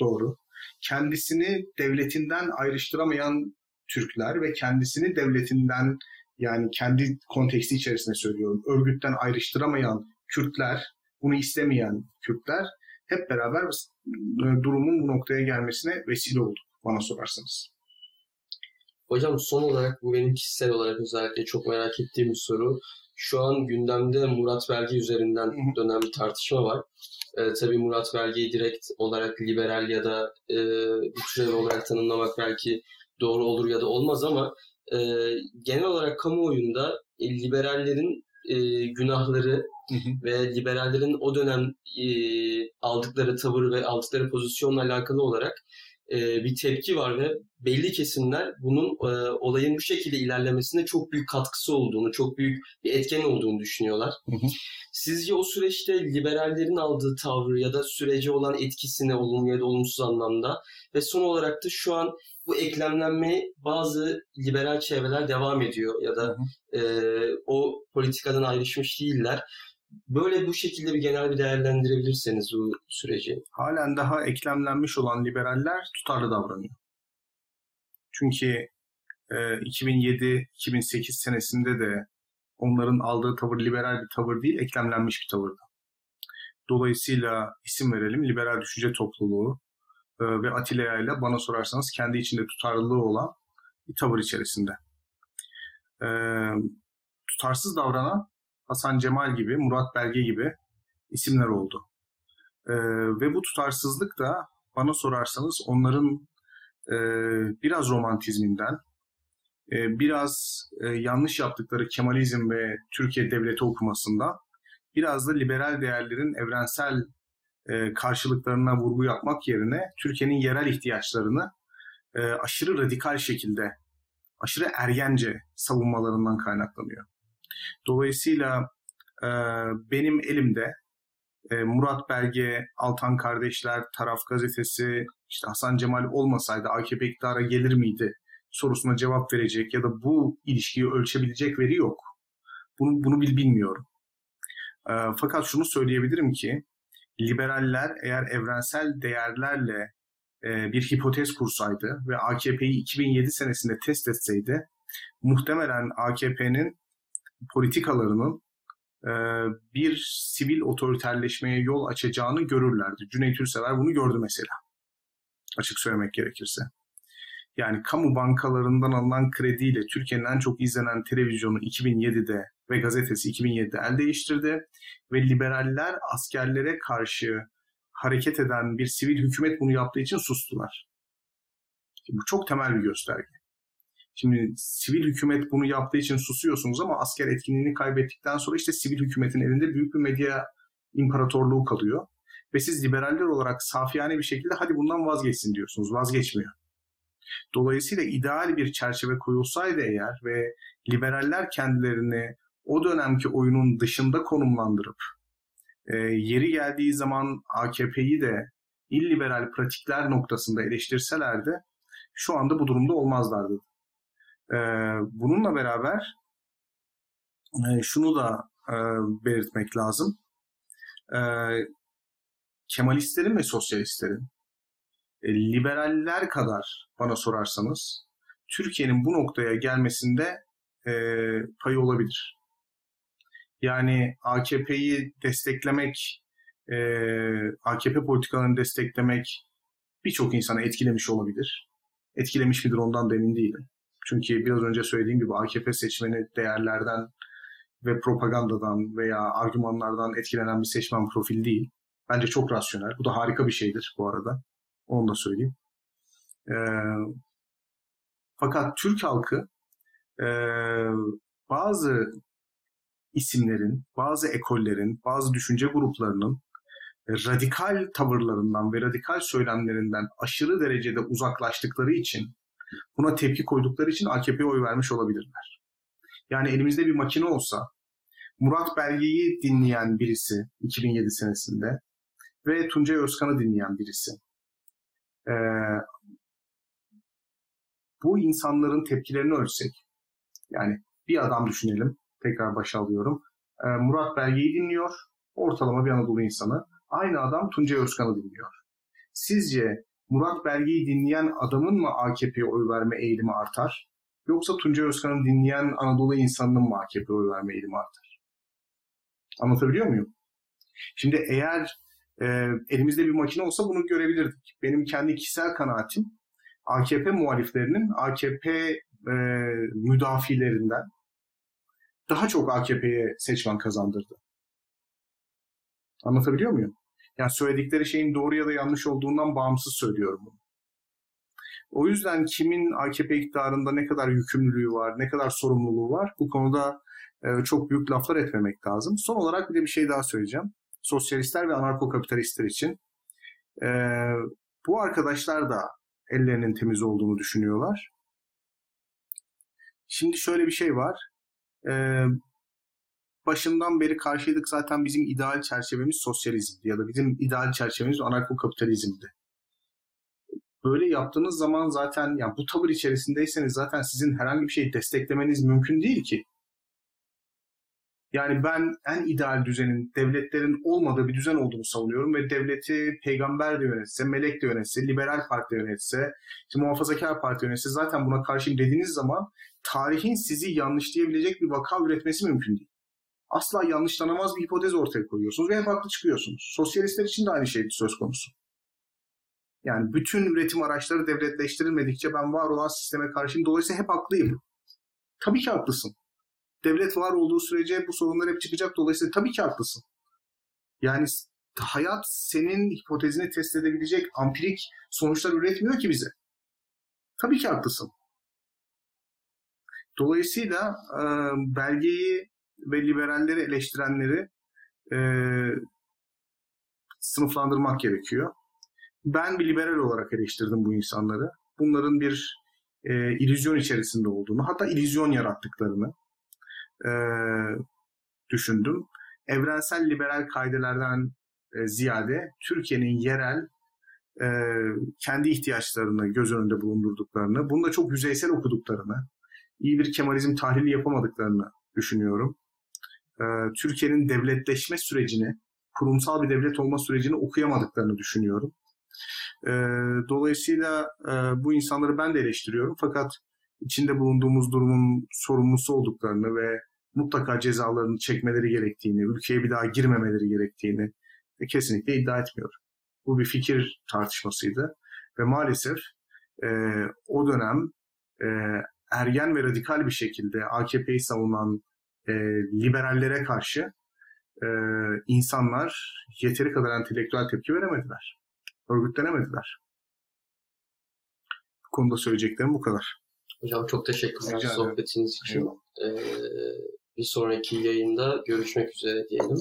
Doğru. Kendisini devletinden ayrıştıramayan Türkler ve kendisini devletinden yani kendi konteksti içerisinde söylüyorum örgütten ayrıştıramayan Kürtler, bunu istemeyen Kürtler hep beraber e, durumun bu noktaya gelmesine vesile oldu bana sorarsanız. Hocam son olarak bu benim kişisel olarak özellikle çok merak ettiğim bir soru. Şu an gündemde Murat Belge üzerinden dönen bir tartışma var. Ee, tabii Murat Belge'yi direkt olarak liberal ya da e, bir türev olarak tanımlamak belki doğru olur ya da olmaz ama e, genel olarak kamuoyunda e, liberallerin e, günahları hı hı. ve liberallerin o dönem e, aldıkları tavır ve aldıkları pozisyonla alakalı olarak e, bir tepki var ve belli kesimler bunun e, olayın bu şekilde ilerlemesine çok büyük katkısı olduğunu, çok büyük bir etken olduğunu düşünüyorlar. Hı hı. Sizce o süreçte liberallerin aldığı tavrı ya da sürece olan etkisine olumlu ya da olumsuz anlamda ve son olarak da şu an bu eklemlenme bazı liberal çevreler devam ediyor ya da hı hı. E, o politikadan ayrışmış değiller. Böyle bu şekilde bir genel bir değerlendirebilirseniz bu süreci. Halen daha eklemlenmiş olan liberaller tutarlı davranıyor. Çünkü e, 2007-2008 senesinde de onların aldığı tavır liberal bir tavır değil, eklemlenmiş bir tavırdı. Dolayısıyla isim verelim liberal düşünce topluluğu e, ve Atilla ile bana sorarsanız kendi içinde tutarlılığı olan bir tavır içerisinde. E, tutarsız davranan Hasan Cemal gibi, Murat Belge gibi isimler oldu. E, ve bu tutarsızlık da bana sorarsanız onların e, biraz romantizminden, e, biraz e, yanlış yaptıkları Kemalizm ve Türkiye devleti okumasından, biraz da liberal değerlerin evrensel e, karşılıklarına vurgu yapmak yerine Türkiye'nin yerel ihtiyaçlarını e, aşırı radikal şekilde, aşırı ergence savunmalarından kaynaklanıyor. Dolayısıyla e, benim elimde e, Murat Belge, Altan Kardeşler, Taraf Gazetesi, işte Hasan Cemal olmasaydı AKP iktidara gelir miydi sorusuna cevap verecek ya da bu ilişkiyi ölçebilecek veri yok. Bunu, bunu bil bilmiyorum. E, fakat şunu söyleyebilirim ki liberaller eğer evrensel değerlerle e, bir hipotez kursaydı ve AKP'yi 2007 senesinde test etseydi muhtemelen AKP'nin politikalarının e, bir sivil otoriterleşmeye yol açacağını görürlerdi. Cüneyt Ülsever bunu gördü mesela. Açık söylemek gerekirse. Yani kamu bankalarından alınan krediyle Türkiye'nin en çok izlenen televizyonu 2007'de ve gazetesi 2007'de el değiştirdi ve liberaller askerlere karşı hareket eden bir sivil hükümet bunu yaptığı için sustular. bu çok temel bir gösterge. Şimdi sivil hükümet bunu yaptığı için susuyorsunuz ama asker etkinliğini kaybettikten sonra işte sivil hükümetin elinde büyük bir medya imparatorluğu kalıyor. Ve siz liberaller olarak safiyane bir şekilde hadi bundan vazgeçsin diyorsunuz. Vazgeçmiyor. Dolayısıyla ideal bir çerçeve koyulsaydı eğer ve liberaller kendilerini o dönemki oyunun dışında konumlandırıp e, yeri geldiği zaman AKP'yi de illiberal pratikler noktasında eleştirselerdi şu anda bu durumda olmazlardı. E, bununla beraber e, şunu da e, belirtmek lazım. E, Kemalistlerin ve sosyalistlerin e, liberaller kadar bana sorarsanız Türkiye'nin bu noktaya gelmesinde e, payı olabilir. Yani AKP'yi desteklemek, e, AKP politikalarını desteklemek birçok insanı etkilemiş olabilir. Etkilemiş midir ondan da emin değilim. Çünkü biraz önce söylediğim gibi AKP seçmeni değerlerden ve propagandadan veya argümanlardan etkilenen bir seçmen profil değil. Bence çok rasyonel. Bu da harika bir şeydir bu arada. Onu da söyleyeyim. Ee, fakat Türk halkı e, bazı isimlerin, bazı ekollerin, bazı düşünce gruplarının radikal tavırlarından ve radikal söylemlerinden aşırı derecede uzaklaştıkları için buna tepki koydukları için AKP'ye oy vermiş olabilirler. Yani elimizde bir makine olsa Murat Belge'yi dinleyen birisi 2007 senesinde ve Tuncay Özkan'ı dinleyen birisi. Ee, bu insanların tepkilerini ölçsek, yani bir adam düşünelim, tekrar başa alıyorum. Ee, Murat Belge'yi dinliyor, ortalama bir Anadolu insanı. Aynı adam Tuncay Özkan'ı dinliyor. Sizce Murat Belge'yi dinleyen adamın mı AKP'ye oy verme eğilimi artar? Yoksa Tuncay Özkan'ı dinleyen Anadolu insanının mı AKP'ye oy verme eğilimi artar? Anlatabiliyor muyum? Şimdi eğer e, elimizde bir makine olsa bunu görebilirdik. Benim kendi kişisel kanaatim AKP muhaliflerinin AKP e, müdafilerinden daha çok AKP'ye seçmen kazandırdı. Anlatabiliyor muyum? Yani söyledikleri şeyin doğru ya da yanlış olduğundan bağımsız söylüyorum bunu. O yüzden kimin AKP iktidarında ne kadar yükümlülüğü var, ne kadar sorumluluğu var bu konuda e, çok büyük laflar etmemek lazım. Son olarak bir de bir şey daha söyleyeceğim. Sosyalistler ve anarko-kapitalistler için. E, bu arkadaşlar da ellerinin temiz olduğunu düşünüyorlar. Şimdi şöyle bir şey var. Başından beri karşıydık zaten bizim ideal çerçevemiz sosyalizmdi ya da bizim ideal çerçevemiz anarko-kapitalizmdi. Böyle yaptığınız zaman zaten yani bu tavır içerisindeyseniz zaten sizin herhangi bir şeyi desteklemeniz mümkün değil ki. Yani ben en ideal düzenin devletlerin olmadığı bir düzen olduğunu savunuyorum ve devleti peygamber de yönetse, melek de yönetse, liberal parti de yönetse, işte muhafazakar parti yönetse zaten buna karşıyım dediğiniz zaman tarihin sizi yanlışlayabilecek bir vaka üretmesi mümkün değil asla yanlışlanamaz bir hipotez ortaya koyuyorsunuz ve hep haklı çıkıyorsunuz. Sosyalistler için de aynı şey söz konusu. Yani bütün üretim araçları devletleştirilmedikçe ben var olan sisteme karşıyım. Dolayısıyla hep haklıyım. Tabii ki haklısın. Devlet var olduğu sürece bu sorunlar hep çıkacak. Dolayısıyla tabii ki haklısın. Yani hayat senin hipotezini test edebilecek ampirik sonuçlar üretmiyor ki bize. Tabii ki haklısın. Dolayısıyla belgeyi ve liberalleri eleştirenleri e, sınıflandırmak gerekiyor. Ben bir liberal olarak eleştirdim bu insanları. Bunların bir e, illüzyon içerisinde olduğunu, hatta illüzyon yarattıklarını e, düşündüm. Evrensel liberal kaidelerden e, ziyade Türkiye'nin yerel e, kendi ihtiyaçlarını göz önünde bulundurduklarını, bunu da çok yüzeysel okuduklarını, iyi bir Kemalizm tahlili yapamadıklarını düşünüyorum. E, Türkiye'nin devletleşme sürecini, kurumsal bir devlet olma sürecini okuyamadıklarını düşünüyorum. E, dolayısıyla e, bu insanları ben de eleştiriyorum. Fakat içinde bulunduğumuz durumun sorumlusu olduklarını ve mutlaka cezalarını çekmeleri gerektiğini, ülkeye bir daha girmemeleri gerektiğini kesinlikle iddia etmiyorum. Bu bir fikir tartışmasıydı ve maalesef e, o dönem e, ergen ve radikal bir şekilde AKP'yi savunan e, liberallere karşı e, insanlar yeteri kadar entelektüel tepki veremediler. Örgütlenemediler. Bu konuda söyleyeceklerim bu kadar. Hocam çok teşekkürler sohbetiniz için. Ee, bir sonraki yayında görüşmek üzere diyelim.